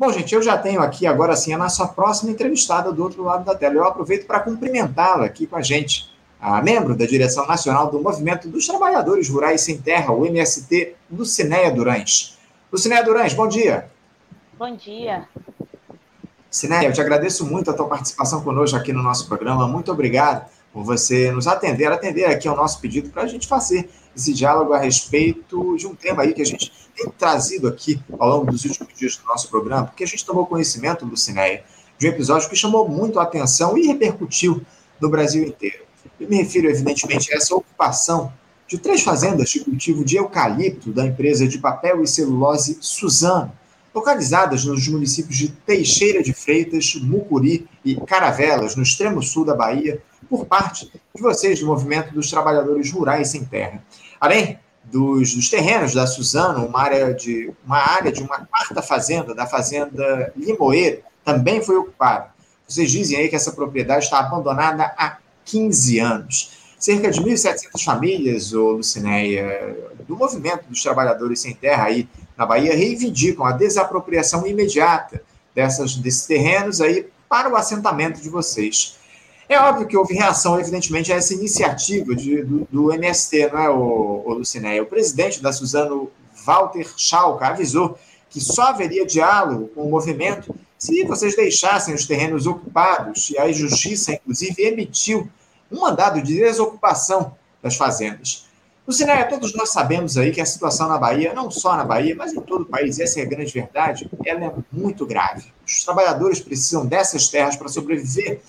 Bom, gente, eu já tenho aqui agora sim a nossa próxima entrevistada do outro lado da tela. Eu aproveito para cumprimentá-la aqui com a gente, a membro da direção nacional do Movimento dos Trabalhadores Rurais Sem Terra, o MST, Lucinéia Durães. Lucinéia Durães, bom dia. Bom dia. Cinéia, eu te agradeço muito a tua participação conosco aqui no nosso programa. Muito obrigado por você nos atender, atender aqui ao nosso pedido para a gente fazer esse diálogo a respeito de um tema aí que a gente tem trazido aqui ao longo dos últimos dias do nosso programa, porque a gente tomou conhecimento, Lucinéia, de um episódio que chamou muito a atenção e repercutiu no Brasil inteiro. Eu me refiro, evidentemente, a essa ocupação de três fazendas de cultivo de eucalipto da empresa de papel e celulose Suzano, localizadas nos municípios de Teixeira de Freitas, Mucuri e Caravelas, no extremo sul da Bahia, por parte de vocês do Movimento dos Trabalhadores Rurais Sem Terra. Além dos, dos terrenos da Suzano, uma área, de, uma área de uma quarta fazenda, da Fazenda Limoeiro, também foi ocupada. Vocês dizem aí que essa propriedade está abandonada há 15 anos. Cerca de 1.700 famílias, ô Lucinéia, do movimento dos trabalhadores sem terra aí na Bahia, reivindicam a desapropriação imediata dessas, desses terrenos aí para o assentamento de vocês. É óbvio que houve reação, evidentemente, a essa iniciativa de, do, do, MST, não é, o, o Lucinéia? O presidente da Suzano, Walter Schalka, avisou que só haveria diálogo com o movimento se vocês deixassem os terrenos ocupados, e a Justiça, inclusive, emitiu um mandado de desocupação das fazendas. Cenário, todos nós sabemos aí que a situação na Bahia, não só na Bahia, mas em todo o país, essa é a grande verdade, ela é muito grave. Os trabalhadores precisam dessas terras para sobreviver.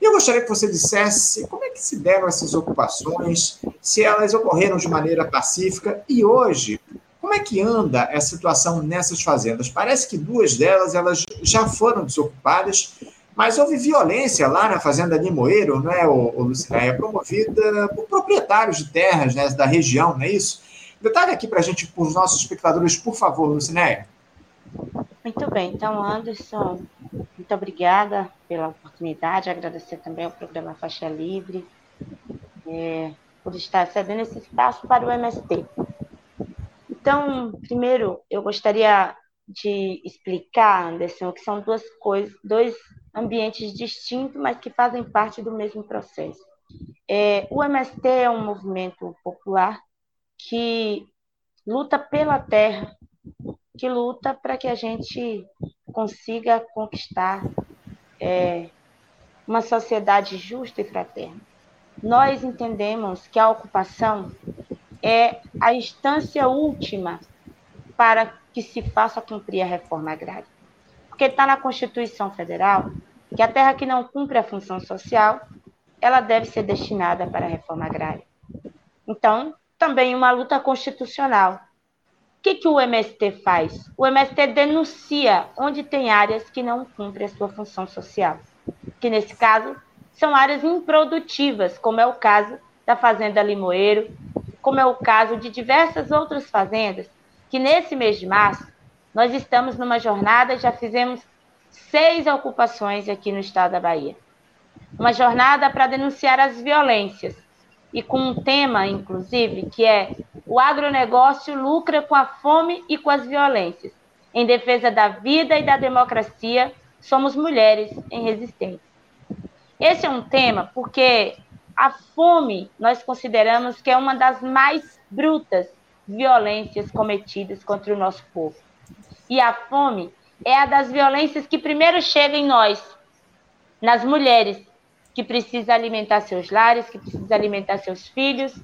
E eu gostaria que você dissesse como é que se deram essas ocupações, se elas ocorreram de maneira pacífica e hoje, como é que anda a situação nessas fazendas? Parece que duas delas elas já foram desocupadas mas houve violência lá na Fazenda Limoeiro, não é, o, o promovida por proprietários de terras né, da região, não é isso? Detalhe aqui para a gente, para os nossos espectadores, por favor, Lucinéia. Muito bem, então, Anderson, muito obrigada pela oportunidade, agradecer também ao programa Faixa Livre, é, por estar cedendo esse espaço para o MST. Então, primeiro, eu gostaria de explicar, Anderson, que são duas coisas, dois ambientes distintos, mas que fazem parte do mesmo processo. É, o MST é um movimento popular que luta pela terra, que luta para que a gente consiga conquistar é, uma sociedade justa e fraterna. Nós entendemos que a ocupação é a instância última para que se faça cumprir a reforma agrária. Porque está na Constituição Federal que a terra que não cumpre a função social, ela deve ser destinada para a reforma agrária. Então, também uma luta constitucional. O que, que o MST faz? O MST denuncia onde tem áreas que não cumprem a sua função social, que nesse caso são áreas improdutivas, como é o caso da Fazenda Limoeiro, como é o caso de diversas outras fazendas, que nesse mês de março nós estamos numa jornada, já fizemos seis ocupações aqui no estado da Bahia. Uma jornada para denunciar as violências e com um tema, inclusive, que é o agronegócio lucra com a fome e com as violências. Em defesa da vida e da democracia, somos mulheres em resistência. Esse é um tema porque a fome nós consideramos que é uma das mais brutas violências cometidas contra o nosso povo. E a fome é a das violências que primeiro chega em nós, nas mulheres, que precisa alimentar seus lares, que precisa alimentar seus filhos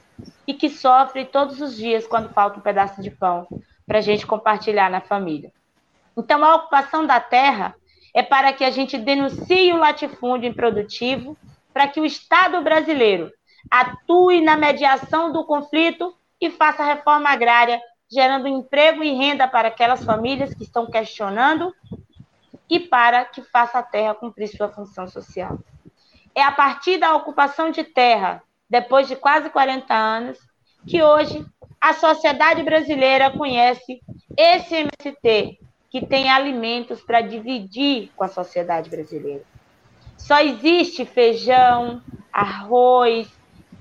e que sofre todos os dias quando falta um pedaço de pão para a gente compartilhar na família. Então, a ocupação da terra é para que a gente denuncie o latifúndio improdutivo, para que o Estado brasileiro atue na mediação do conflito e faça reforma agrária gerando emprego e renda para aquelas famílias que estão questionando e para que faça a terra cumprir sua função social. É a partir da ocupação de terra, depois de quase 40 anos, que hoje a sociedade brasileira conhece esse MST, que tem alimentos para dividir com a sociedade brasileira. Só existe feijão, arroz,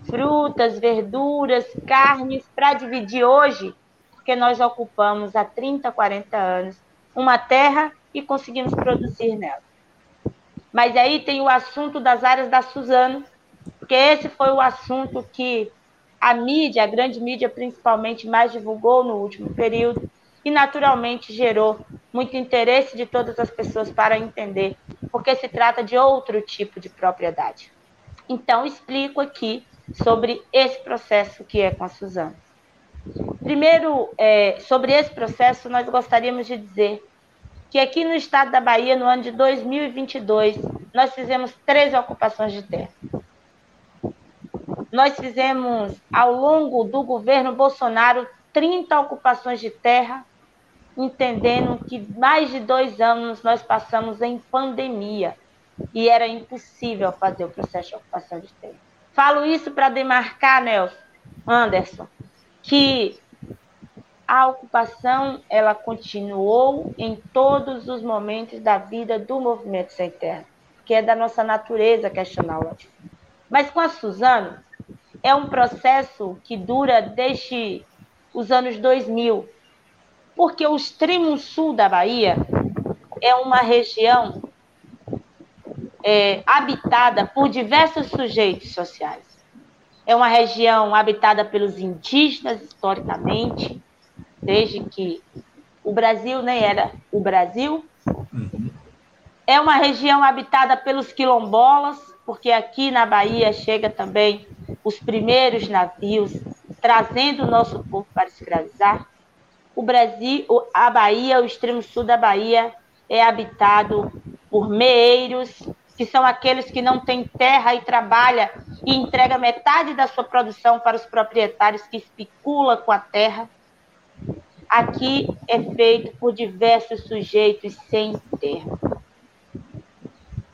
frutas, verduras, carnes para dividir hoje porque nós ocupamos há 30, 40 anos uma terra e conseguimos produzir nela. Mas aí tem o assunto das áreas da Suzano, porque esse foi o assunto que a mídia, a grande mídia principalmente, mais divulgou no último período e naturalmente gerou muito interesse de todas as pessoas para entender, porque se trata de outro tipo de propriedade. Então, explico aqui sobre esse processo que é com a Suzana. Primeiro, é, sobre esse processo, nós gostaríamos de dizer que aqui no estado da Bahia, no ano de 2022, nós fizemos 13 ocupações de terra. Nós fizemos, ao longo do governo Bolsonaro, 30 ocupações de terra, entendendo que mais de dois anos nós passamos em pandemia e era impossível fazer o processo de ocupação de terra. Falo isso para demarcar, Nelson, Anderson, que a ocupação ela continuou em todos os momentos da vida do movimento sem terra, que é da nossa natureza questionar o Mas com a Suzano, é um processo que dura desde os anos 2000, porque o extremo sul da Bahia é uma região é, habitada por diversos sujeitos sociais. É uma região habitada pelos indígenas, historicamente, desde que o Brasil nem era o Brasil. Uhum. É uma região habitada pelos quilombolas, porque aqui na Bahia chega também os primeiros navios trazendo o nosso povo para escravizar. O Brasil, a Bahia, o extremo sul da Bahia é habitado por meeiros, que são aqueles que não têm terra e trabalha e entrega metade da sua produção para os proprietários que especulam com a terra. Aqui é feito por diversos sujeitos sem terra.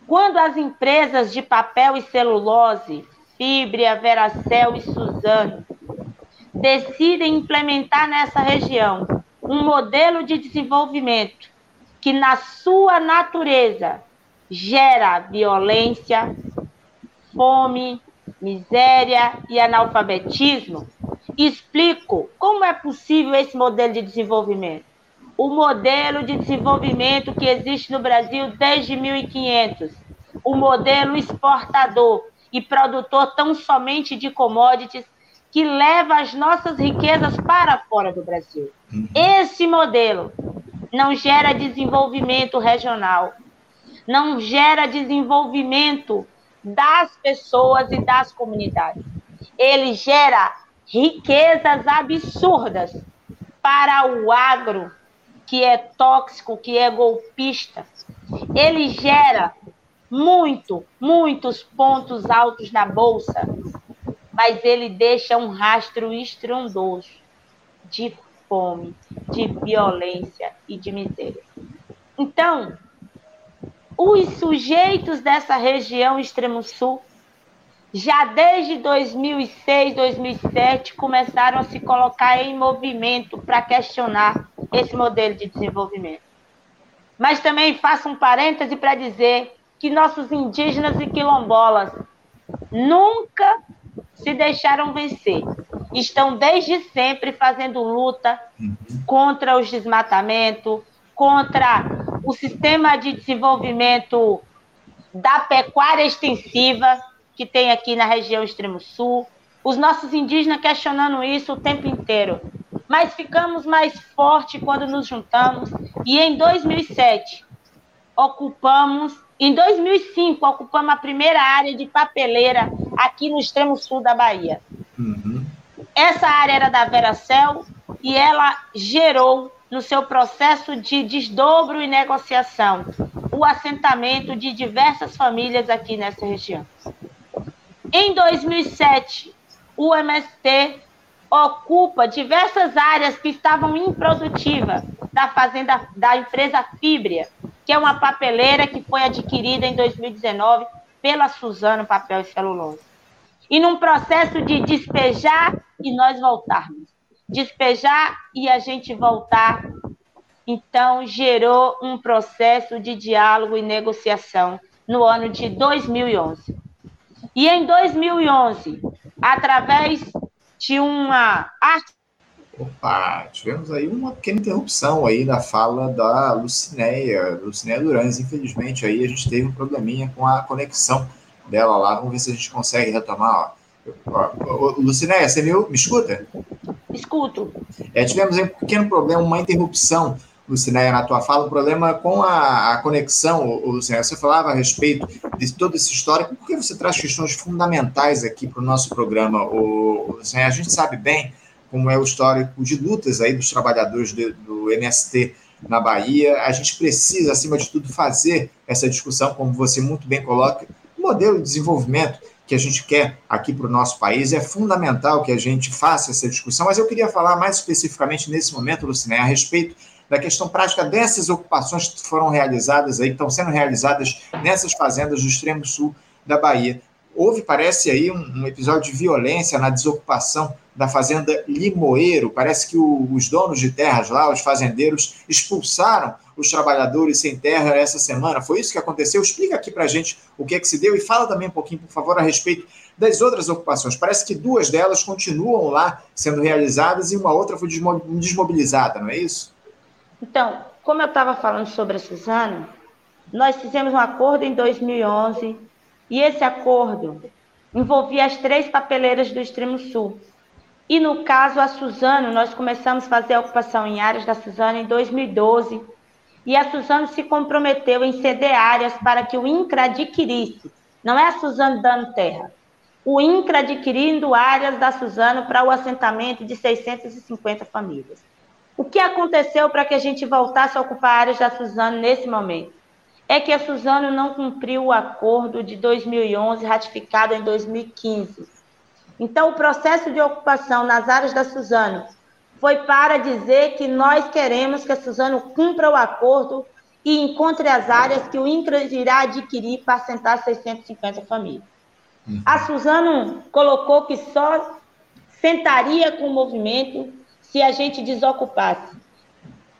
Quando as empresas de papel e celulose, Fibria, Veracel e Suzano, decidem implementar nessa região um modelo de desenvolvimento que, na sua natureza, gera violência, fome, miséria e analfabetismo, explico como é possível esse modelo de desenvolvimento. O modelo de desenvolvimento que existe no Brasil desde 1500, o modelo exportador e produtor tão somente de commodities que leva as nossas riquezas para fora do Brasil. Uhum. Esse modelo não gera desenvolvimento regional, não gera desenvolvimento das pessoas e das comunidades. Ele gera riquezas absurdas para o agro, que é tóxico, que é golpista. Ele gera muito, muitos pontos altos na bolsa, mas ele deixa um rastro estrondoso de fome, de violência e de miséria. Então, os sujeitos dessa região extremo sul, já desde 2006, 2007, começaram a se colocar em movimento para questionar esse modelo de desenvolvimento. Mas também faço um parêntese para dizer que nossos indígenas e quilombolas nunca se deixaram vencer. Estão desde sempre fazendo luta uhum. contra os desmatamentos, contra o sistema de desenvolvimento da pecuária extensiva que tem aqui na região extremo sul. Os nossos indígenas questionando isso o tempo inteiro. Mas ficamos mais fortes quando nos juntamos e em 2007 ocupamos, em 2005 ocupamos a primeira área de papeleira aqui no extremo sul da Bahia. Uhum. Essa área era da Veracel e ela gerou no seu processo de desdobro e negociação, o assentamento de diversas famílias aqui nessa região. Em 2007, o MST ocupa diversas áreas que estavam improdutivas da fazenda da empresa Fibria, que é uma papeleira que foi adquirida em 2019 pela Suzano Papel e Celulose. E num processo de despejar e nós voltarmos despejar e a gente voltar. Então, gerou um processo de diálogo e negociação no ano de 2011. E em 2011, através de uma Opa, tivemos aí uma pequena interrupção aí da fala da Lucinéia, Lucinéia Durans. Infelizmente aí a gente teve um probleminha com a conexão dela lá. Vamos ver se a gente consegue retomar. Ó. Ó, Lucinéia, você viu? Me escuta? Escuto. É, tivemos aí um pequeno problema, uma interrupção, Lucinéia, na tua fala, um problema com a, a conexão, Lucinéia. Você falava a respeito de todo esse histórico, por que você traz questões fundamentais aqui para o nosso programa, Lucinéia? A gente sabe bem como é o histórico de lutas aí dos trabalhadores do, do MST na Bahia. A gente precisa, acima de tudo, fazer essa discussão, como você muito bem coloca, o modelo de desenvolvimento que a gente quer aqui para o nosso país. É fundamental que a gente faça essa discussão, mas eu queria falar mais especificamente nesse momento, Luciné, a respeito da questão prática dessas ocupações que foram realizadas aí, que estão sendo realizadas nessas fazendas do extremo sul da Bahia. Houve, parece aí, um, um episódio de violência na desocupação da fazenda Limoeiro. Parece que o, os donos de terras lá, os fazendeiros, expulsaram os trabalhadores sem terra essa semana. Foi isso que aconteceu? Explica aqui para a gente o que é que se deu e fala também um pouquinho, por favor, a respeito das outras ocupações. Parece que duas delas continuam lá sendo realizadas e uma outra foi desmobilizada, não é isso? Então, como eu estava falando sobre a Suzana, nós fizemos um acordo em 2011 e esse acordo envolvia as três papeleiras do extremo sul. E no caso, a Suzano, nós começamos a fazer a ocupação em áreas da Suzano em 2012. E a Suzano se comprometeu em ceder áreas para que o INCRA adquirisse. Não é a Suzano dando terra. O INCRA adquirindo áreas da Suzano para o assentamento de 650 famílias. O que aconteceu para que a gente voltasse a ocupar áreas da Suzano nesse momento? É que a Suzano não cumpriu o acordo de 2011 ratificado em 2015 então, o processo de ocupação nas áreas da Suzano foi para dizer que nós queremos que a Suzano cumpra o acordo e encontre as áreas que o INCRA irá adquirir para assentar 650 famílias. Uhum. A Suzano colocou que só sentaria com o movimento se a gente desocupasse.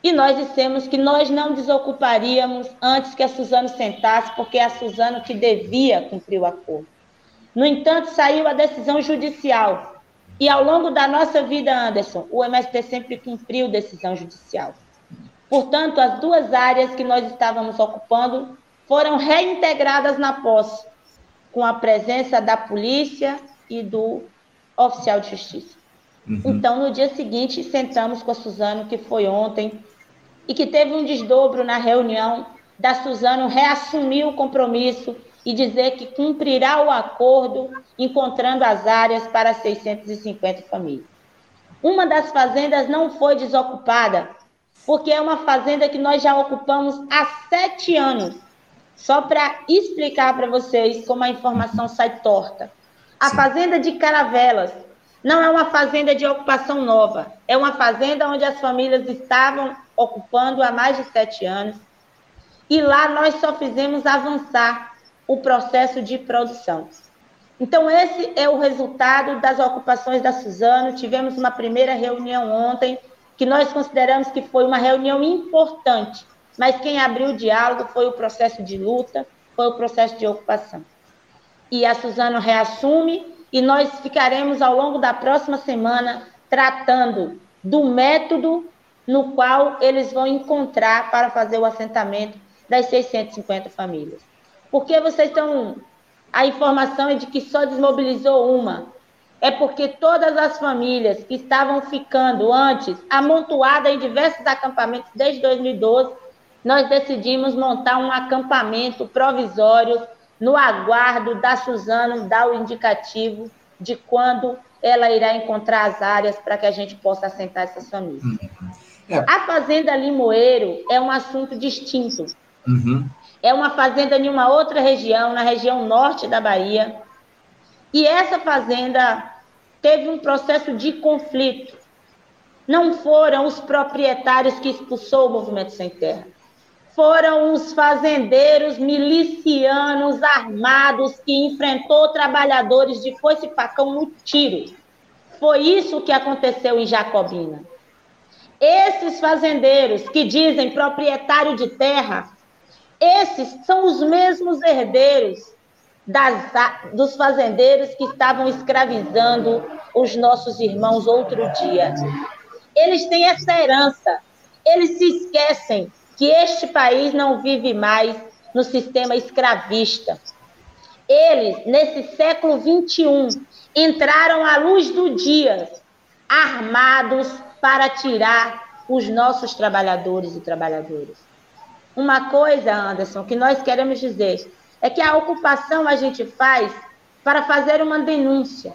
E nós dissemos que nós não desocuparíamos antes que a Suzano sentasse, porque é a Suzano que devia cumprir o acordo. No entanto, saiu a decisão judicial. E ao longo da nossa vida, Anderson, o MST sempre cumpriu decisão judicial. Portanto, as duas áreas que nós estávamos ocupando foram reintegradas na posse, com a presença da polícia e do oficial de justiça. Uhum. Então, no dia seguinte, sentamos com a Suzano, que foi ontem, e que teve um desdobro na reunião da Suzano reassumir o compromisso e dizer que cumprirá o acordo, encontrando as áreas para 650 famílias. Uma das fazendas não foi desocupada, porque é uma fazenda que nós já ocupamos há sete anos. Só para explicar para vocês como a informação sai torta. A fazenda de Caravelas não é uma fazenda de ocupação nova, é uma fazenda onde as famílias estavam ocupando há mais de sete anos. E lá nós só fizemos avançar o processo de produção. Então, esse é o resultado das ocupações da Suzano. Tivemos uma primeira reunião ontem, que nós consideramos que foi uma reunião importante, mas quem abriu o diálogo foi o processo de luta, foi o processo de ocupação. E a Suzano reassume, e nós ficaremos ao longo da próxima semana tratando do método no qual eles vão encontrar para fazer o assentamento das 650 famílias. Porque vocês estão. A informação é de que só desmobilizou uma. É porque todas as famílias que estavam ficando antes amontoadas em diversos acampamentos desde 2012, nós decidimos montar um acampamento provisório no aguardo da Suzano dar o indicativo de quando ela irá encontrar as áreas para que a gente possa assentar essas famílias. Uhum. É. A Fazenda Limoeiro é um assunto distinto. Uhum. É uma fazenda em uma outra região, na região norte da Bahia. E essa fazenda teve um processo de conflito. Não foram os proprietários que expulsou o movimento sem terra. Foram os fazendeiros milicianos armados que enfrentou trabalhadores de foice e facão no tiro. Foi isso que aconteceu em Jacobina. Esses fazendeiros que dizem proprietário de terra esses são os mesmos herdeiros das, dos fazendeiros que estavam escravizando os nossos irmãos outro dia. Eles têm essa herança. Eles se esquecem que este país não vive mais no sistema escravista. Eles, nesse século XXI, entraram à luz do dia, armados para tirar os nossos trabalhadores e trabalhadoras. Uma coisa, Anderson, que nós queremos dizer é que a ocupação a gente faz para fazer uma denúncia.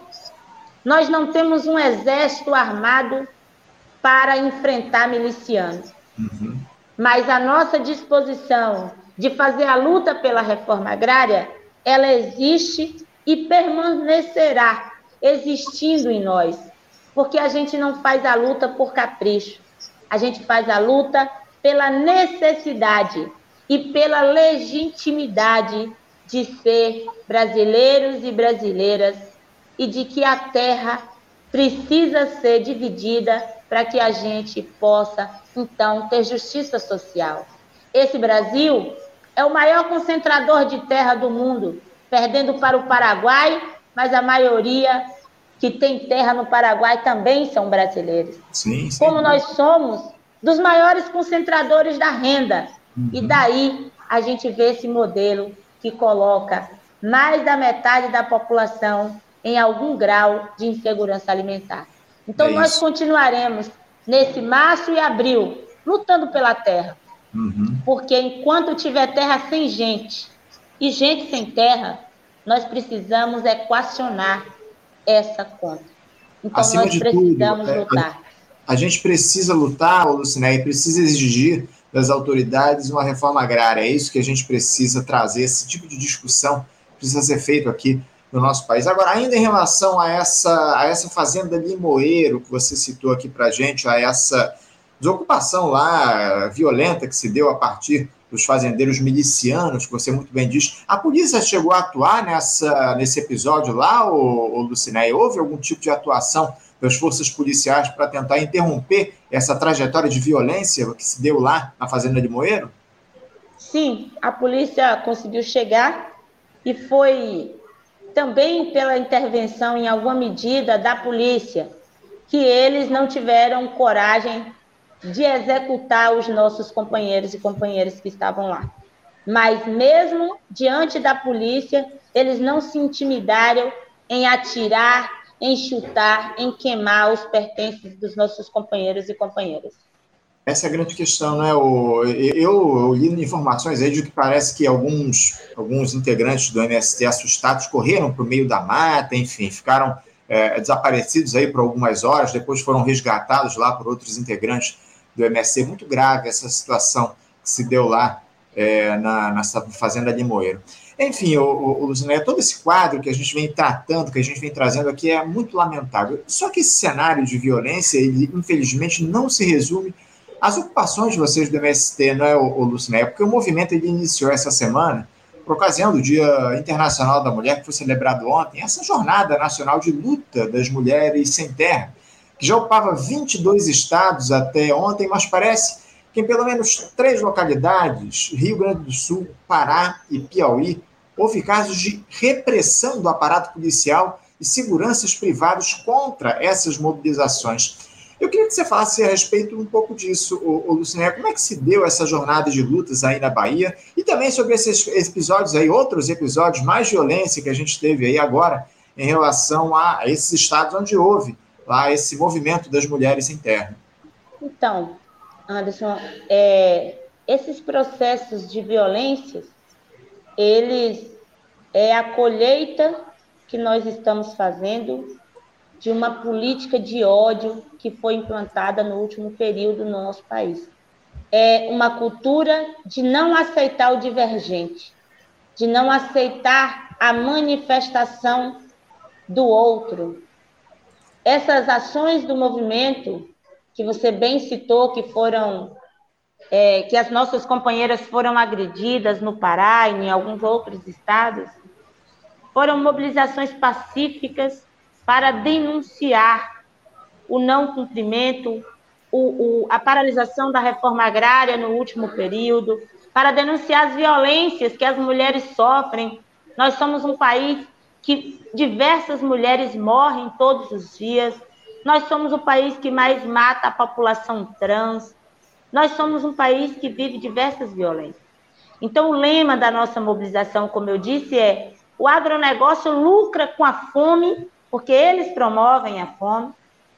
Nós não temos um exército armado para enfrentar milicianos. Uhum. Mas a nossa disposição de fazer a luta pela reforma agrária, ela existe e permanecerá existindo em nós, porque a gente não faz a luta por capricho, a gente faz a luta pela necessidade e pela legitimidade de ser brasileiros e brasileiras e de que a terra precisa ser dividida para que a gente possa, então, ter justiça social. Esse Brasil é o maior concentrador de terra do mundo, perdendo para o Paraguai, mas a maioria que tem terra no Paraguai também são brasileiros. Sim, sim. Como nós somos dos maiores concentradores da renda. Uhum. E daí a gente vê esse modelo que coloca mais da metade da população em algum grau de insegurança alimentar. Então, é nós continuaremos nesse março e abril lutando pela terra. Uhum. Porque enquanto tiver terra sem gente e gente sem terra, nós precisamos equacionar essa conta. Então, Acima nós precisamos tudo, é, lutar. A gente precisa lutar, Luciné, e precisa exigir das autoridades uma reforma agrária. É isso que a gente precisa trazer, esse tipo de discussão precisa ser feito aqui no nosso país. Agora, ainda em relação a essa, a essa fazenda Limoeiro que você citou aqui para gente, a essa desocupação lá violenta que se deu a partir dos fazendeiros milicianos, que você muito bem diz. A polícia chegou a atuar nessa, nesse episódio lá, ô, ô? Houve algum tipo de atuação das forças policiais para tentar interromper essa trajetória de violência que se deu lá na Fazenda de Moeiro? Sim, a polícia conseguiu chegar e foi também pela intervenção, em alguma medida, da polícia, que eles não tiveram coragem de executar os nossos companheiros e companheiras que estavam lá. Mas mesmo diante da polícia, eles não se intimidaram em atirar, em chutar, em queimar os pertences dos nossos companheiros e companheiras. Essa é a grande questão, né? O, eu, eu li informações aí de que parece que alguns, alguns integrantes do MST assustados correram para o meio da mata, enfim, ficaram é, desaparecidos aí por algumas horas, depois foram resgatados lá por outros integrantes do MSC, muito grave essa situação que se deu lá é, na, Fazenda de Moeiro. Enfim, o, o, o todo esse quadro que a gente vem tratando, que a gente vem trazendo aqui, é muito lamentável. Só que esse cenário de violência, ele, infelizmente, não se resume às ocupações de vocês do MST, não é, o, o Luciné? Porque o movimento ele iniciou essa semana, por ocasião do Dia Internacional da Mulher, que foi celebrado ontem, essa jornada nacional de luta das mulheres sem terra que já ocupava 22 estados até ontem, mas parece que em pelo menos três localidades, Rio Grande do Sul, Pará e Piauí, houve casos de repressão do aparato policial e seguranças privados contra essas mobilizações. Eu queria que você falasse a respeito um pouco disso, o, Luciné. Como é que se deu essa jornada de lutas aí na Bahia? E também sobre esses episódios aí, outros episódios mais violência que a gente teve aí agora em relação a esses estados onde houve lá esse movimento das mulheres sem terra? Então, Anderson, é, esses processos de violência, eles é a colheita que nós estamos fazendo de uma política de ódio que foi implantada no último período no nosso país. É uma cultura de não aceitar o divergente, de não aceitar a manifestação do outro, essas ações do movimento que você bem citou, que foram é, que as nossas companheiras foram agredidas no Pará e em alguns outros estados, foram mobilizações pacíficas para denunciar o não cumprimento, o, o, a paralisação da reforma agrária no último período, para denunciar as violências que as mulheres sofrem. Nós somos um país que diversas mulheres morrem todos os dias. Nós somos o país que mais mata a população trans. Nós somos um país que vive diversas violências. Então, o lema da nossa mobilização, como eu disse, é: o agronegócio lucra com a fome, porque eles promovem a fome,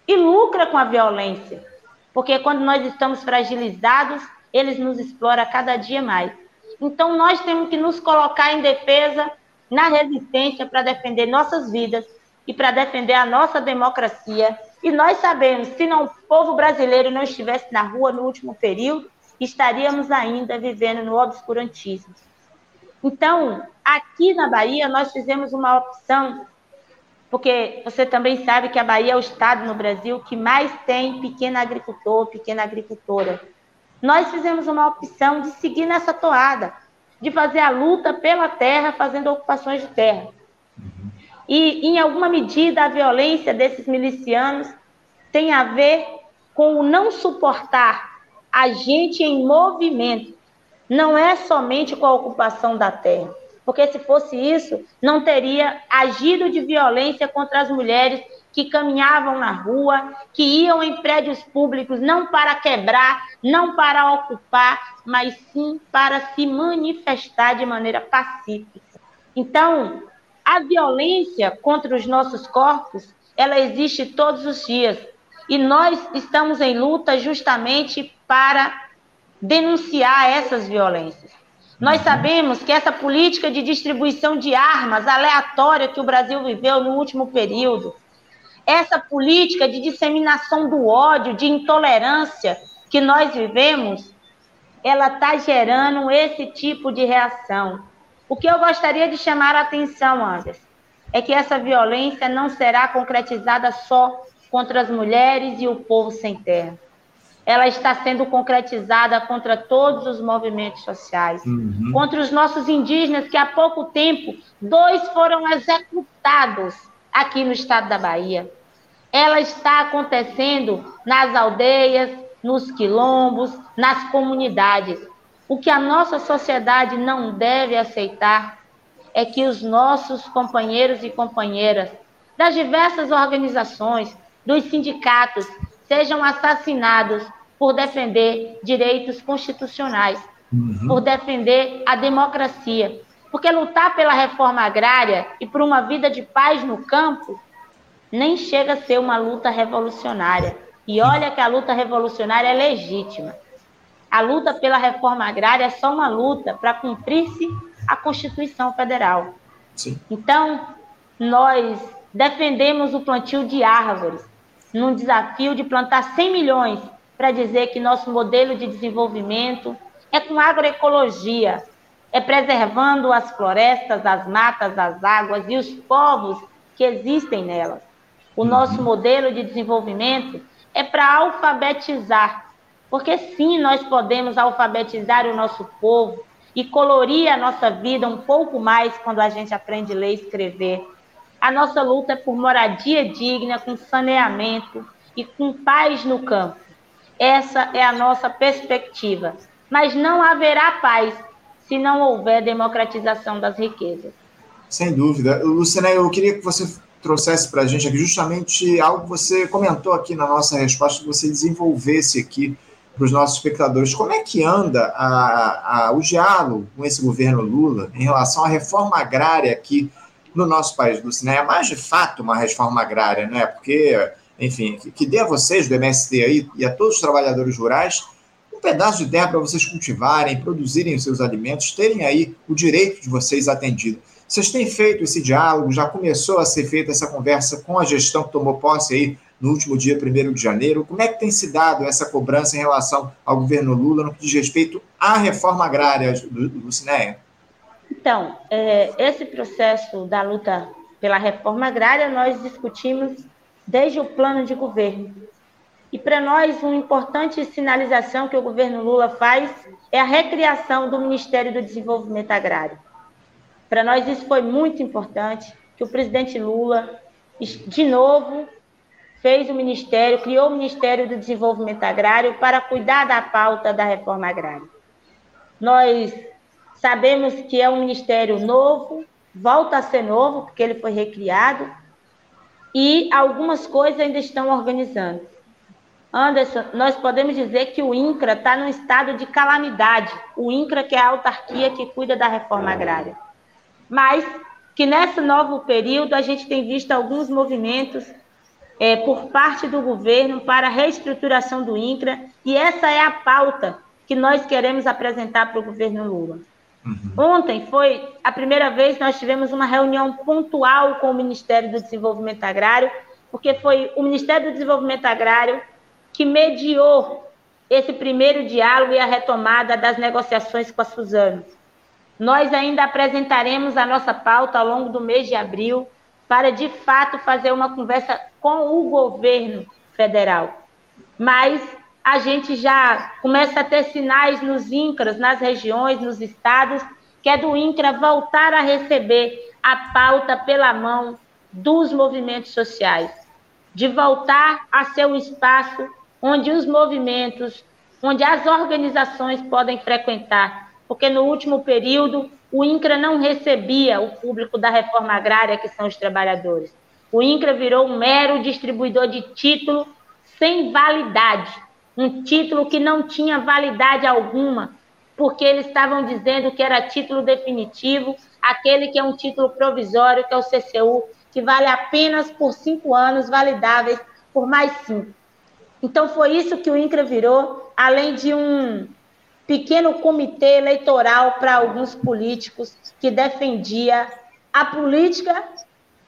e lucra com a violência, porque quando nós estamos fragilizados, eles nos exploram cada dia mais. Então, nós temos que nos colocar em defesa, na resistência, para defender nossas vidas e para defender a nossa democracia. E nós sabemos, se não o povo brasileiro não estivesse na rua no último período, estaríamos ainda vivendo no obscurantismo. Então, aqui na Bahia, nós fizemos uma opção, porque você também sabe que a Bahia é o estado no Brasil que mais tem pequeno agricultor, pequena agricultora nós fizemos uma opção de seguir nessa toada, de fazer a luta pela terra, fazendo ocupações de terra. E, em alguma medida, a violência desses milicianos tem a ver com o não suportar a gente em movimento. Não é somente com a ocupação da terra, porque se fosse isso, não teria agido de violência contra as mulheres que caminhavam na rua, que iam em prédios públicos não para quebrar, não para ocupar, mas sim para se manifestar de maneira pacífica. Então, a violência contra os nossos corpos, ela existe todos os dias. E nós estamos em luta justamente para denunciar essas violências. Nós sabemos que essa política de distribuição de armas aleatória que o Brasil viveu no último período, essa política de disseminação do ódio, de intolerância que nós vivemos, ela está gerando esse tipo de reação. O que eu gostaria de chamar a atenção, Anderson, é que essa violência não será concretizada só contra as mulheres e o povo sem terra. Ela está sendo concretizada contra todos os movimentos sociais, uhum. contra os nossos indígenas, que há pouco tempo, dois foram executados aqui no estado da Bahia ela está acontecendo nas aldeias, nos quilombos, nas comunidades. O que a nossa sociedade não deve aceitar é que os nossos companheiros e companheiras das diversas organizações, dos sindicatos, sejam assassinados por defender direitos constitucionais, uhum. por defender a democracia. Porque lutar pela reforma agrária e por uma vida de paz no campo nem chega a ser uma luta revolucionária. E olha que a luta revolucionária é legítima. A luta pela reforma agrária é só uma luta para cumprir-se a Constituição Federal. Sim. Então, nós defendemos o plantio de árvores num desafio de plantar 100 milhões para dizer que nosso modelo de desenvolvimento é com agroecologia, é preservando as florestas, as matas, as águas e os povos que existem nelas. O uhum. nosso modelo de desenvolvimento é para alfabetizar, porque sim, nós podemos alfabetizar o nosso povo e colorir a nossa vida um pouco mais quando a gente aprende a ler e escrever. A nossa luta é por moradia digna, com saneamento e com paz no campo. Essa é a nossa perspectiva. Mas não haverá paz se não houver democratização das riquezas. Sem dúvida. Luciana, eu queria que você trouxesse para a gente aqui justamente algo que você comentou aqui na nossa resposta, que você desenvolvesse aqui para os nossos espectadores. Como é que anda a, a, o diálogo com esse governo Lula em relação à reforma agrária aqui no nosso país, Lucina? É mais de fato uma reforma agrária, né? Porque, enfim, que, dê a vocês do MST aí e a todos os trabalhadores rurais um pedaço de terra para vocês cultivarem, produzirem os seus alimentos, terem aí o direito de vocês atendido. Vocês têm feito esse diálogo? Já começou a ser feita essa conversa com a gestão que tomou posse aí no último dia 1 de janeiro? Como é que tem se dado essa cobrança em relação ao governo Lula no que diz respeito à reforma agrária, Lucinéia? Então, é, esse processo da luta pela reforma agrária nós discutimos desde o plano de governo. E para nós, uma importante sinalização que o governo Lula faz é a recriação do Ministério do Desenvolvimento Agrário. Para nós isso foi muito importante, que o presidente Lula, de novo, fez o ministério, criou o Ministério do Desenvolvimento Agrário para cuidar da pauta da reforma agrária. Nós sabemos que é um ministério novo, volta a ser novo, porque ele foi recriado, e algumas coisas ainda estão organizando. Anderson, nós podemos dizer que o INCRA está num estado de calamidade. O INCRA, que é a autarquia que cuida da reforma agrária. Mas que nesse novo período a gente tem visto alguns movimentos é, por parte do governo para a reestruturação do INCRA, e essa é a pauta que nós queremos apresentar para o governo Lula. Uhum. Ontem foi a primeira vez que nós tivemos uma reunião pontual com o Ministério do Desenvolvimento Agrário, porque foi o Ministério do Desenvolvimento Agrário que mediou esse primeiro diálogo e a retomada das negociações com a Suzano. Nós ainda apresentaremos a nossa pauta ao longo do mês de abril para, de fato, fazer uma conversa com o governo federal. Mas a gente já começa a ter sinais nos INCRAs, nas regiões, nos estados, que é do INCRA voltar a receber a pauta pela mão dos movimentos sociais, de voltar a ser um espaço onde os movimentos, onde as organizações podem frequentar, porque no último período o INCRA não recebia o público da reforma agrária, que são os trabalhadores. O INCRA virou um mero distribuidor de título sem validade um título que não tinha validade alguma, porque eles estavam dizendo que era título definitivo, aquele que é um título provisório, que é o CCU, que vale apenas por cinco anos, validáveis por mais cinco. Então, foi isso que o INCRA virou, além de um pequeno comitê eleitoral para alguns políticos que defendia a política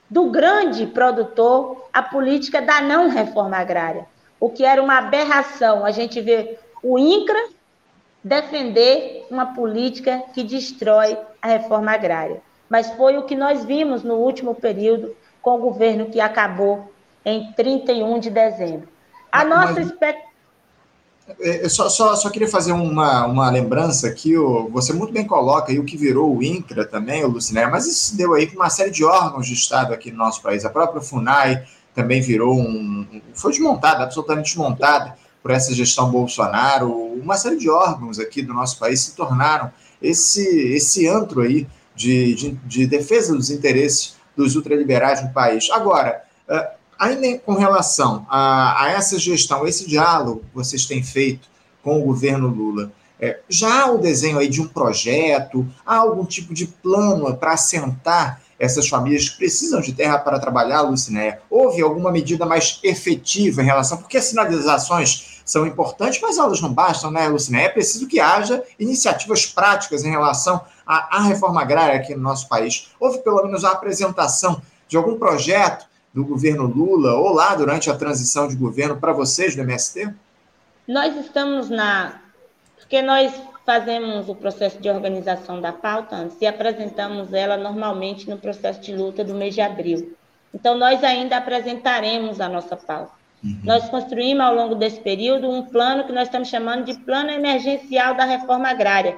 do grande produtor, a política da não reforma agrária o que era uma aberração. A gente vê o INCRA defender uma política que destrói a reforma agrária. Mas foi o que nós vimos no último período com o governo que acabou em 31 de dezembro. A Mas, nossa expectativa. É, eu só, só, só queria fazer uma, uma lembrança aqui, você muito bem coloca aí o que virou o INCRA também, o Luciné, mas isso deu aí uma série de órgãos de Estado aqui no nosso país, a própria FUNAI, também virou um. foi desmontada, absolutamente desmontada por essa gestão Bolsonaro. Uma série de órgãos aqui do nosso país se tornaram esse, esse antro aí de, de, de defesa dos interesses dos ultraliberais no país. Agora, uh, ainda com relação a, a, essa gestão, esse diálogo que vocês têm feito com o governo Lula, é, já há o desenho aí de um projeto, há algum tipo de plano para assentar essas famílias que precisam de terra para trabalhar, Lucinéia? Houve alguma medida mais efetiva em relação, porque as sinalizações são importantes, mas elas não bastam, né, Lucinéia? É preciso que haja iniciativas práticas em relação à, à reforma agrária aqui no nosso país. Houve pelo menos a apresentação de algum projeto do governo Lula ou lá durante a transição de governo para vocês do MST? Nós estamos na. Porque nós fazemos o processo de organização da pauta antes e apresentamos ela normalmente no processo de luta do mês de abril. Então, nós ainda apresentaremos a nossa pauta. Uhum. Nós construímos ao longo desse período um plano que nós estamos chamando de Plano Emergencial da Reforma Agrária,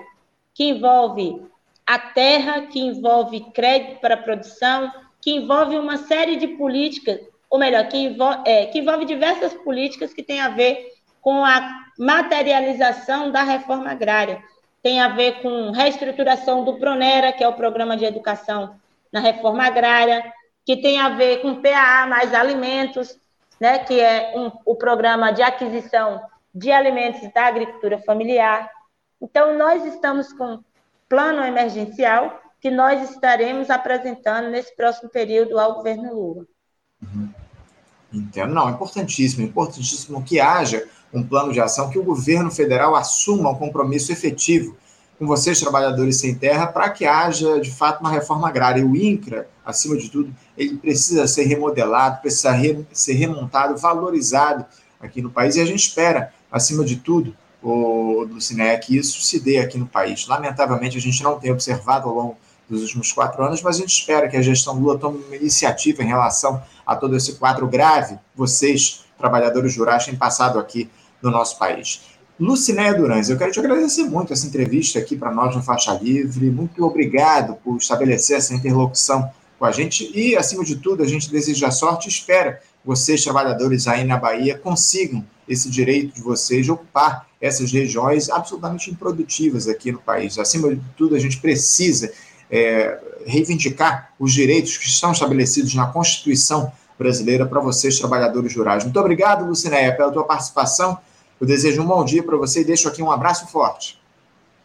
que envolve a terra, que envolve crédito para a produção, que envolve uma série de políticas, ou melhor, que envolve, é, que envolve diversas políticas que têm a ver com a materialização da reforma agrária. Tem a ver com reestruturação do PRONERA, que é o Programa de Educação na Reforma Agrária, que tem a ver com PAA mais alimentos, né, que é um, o programa de aquisição de alimentos da agricultura familiar. Então, nós estamos com plano emergencial que nós estaremos apresentando nesse próximo período ao governo Lula. Uhum. Entendo. Não, importantíssimo, importantíssimo que haja um plano de ação, que o governo federal assuma um compromisso efetivo com vocês, trabalhadores sem terra, para que haja, de fato, uma reforma agrária. O INCRA, acima de tudo, ele precisa ser remodelado, precisa re, ser remontado, valorizado aqui no país, e a gente espera, acima de tudo, o Luciné, que isso se dê aqui no país. Lamentavelmente, a gente não tem observado ao longo dos últimos quatro anos, mas a gente espera que a gestão Lula tome uma iniciativa em relação a todo esse quadro grave. Vocês, trabalhadores rurais, têm passado aqui no nosso país. Lucinéia Durães, eu quero te agradecer muito essa entrevista aqui para nós no Faixa Livre. Muito obrigado por estabelecer essa interlocução com a gente e, acima de tudo, a gente deseja sorte e espera vocês, trabalhadores aí na Bahia, consigam esse direito de vocês ocupar essas regiões absolutamente improdutivas aqui no país. Acima de tudo, a gente precisa é, reivindicar os direitos que estão estabelecidos na Constituição brasileira para vocês, trabalhadores rurais. Muito obrigado, Lucinéia, pela tua participação. Eu desejo um bom dia para você e deixo aqui um abraço forte.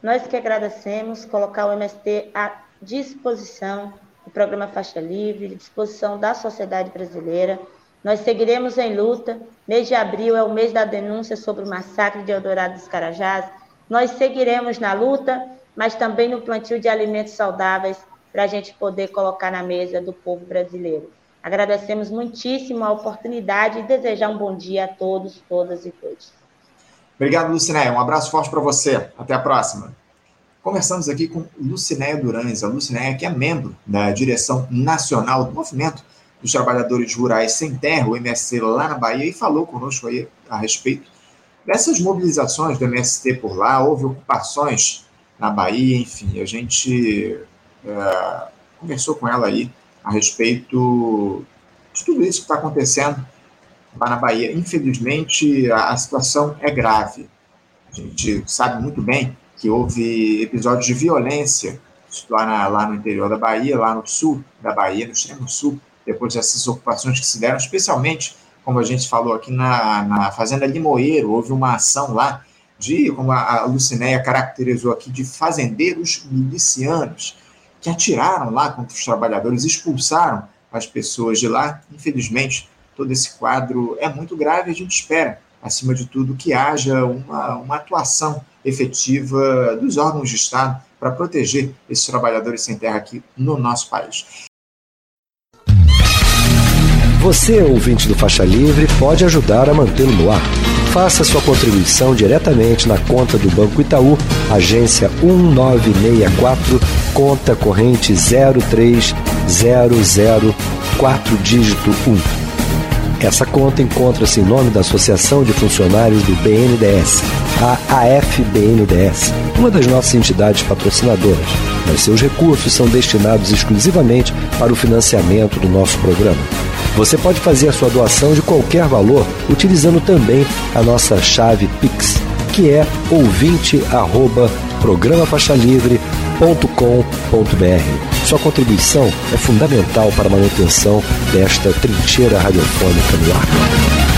Nós que agradecemos colocar o MST à disposição do programa Faixa Livre, à disposição da sociedade brasileira. Nós seguiremos em luta. Mês de abril é o mês da denúncia sobre o massacre de Eldorado dos Carajás. Nós seguiremos na luta, mas também no plantio de alimentos saudáveis para a gente poder colocar na mesa do povo brasileiro. Agradecemos muitíssimo a oportunidade e desejar um bom dia a todos, todas e todos. Obrigado, Lucinéia. Um abraço forte para você. Até a próxima. Conversamos aqui com Lucinéia Durães, a Lucinéia que é membro da direção nacional do Movimento dos Trabalhadores Rurais Sem Terra, o MST, lá na Bahia, e falou conosco aí a respeito dessas mobilizações do MST por lá. Houve ocupações na Bahia, enfim, a gente é, conversou com ela aí a respeito de tudo isso que está acontecendo lá na Bahia. Infelizmente, a, a situação é grave. A gente sabe muito bem que houve episódios de violência lá, na, lá no interior da Bahia, lá no sul da Bahia, no extremo sul, depois dessas ocupações que se deram, especialmente, como a gente falou aqui na, na Fazenda Limoeiro, houve uma ação lá de, como a, a Lucinéia caracterizou aqui, de fazendeiros milicianos que atiraram lá contra os trabalhadores, expulsaram as pessoas de lá. Infelizmente, todo esse quadro é muito grave. A gente espera, acima de tudo, que haja uma, uma atuação efetiva dos órgãos de Estado para proteger esses trabalhadores sem terra aqui no nosso país. Você, ouvinte do Faixa Livre, pode ajudar a mantê-lo no ar. Faça sua contribuição diretamente na conta do Banco Itaú, agência 1964, conta corrente 03004 dígito 1. Essa conta encontra-se em nome da Associação de Funcionários do BNDES, a AFBNDES, uma das nossas entidades patrocinadoras, mas seus recursos são destinados exclusivamente para o financiamento do nosso programa. Você pode fazer a sua doação de qualquer valor utilizando também a nossa chave Pix, que é ouvinte@programafaixalivre.com.br. Sua contribuição é fundamental para a manutenção desta trincheira radiofônica no ar.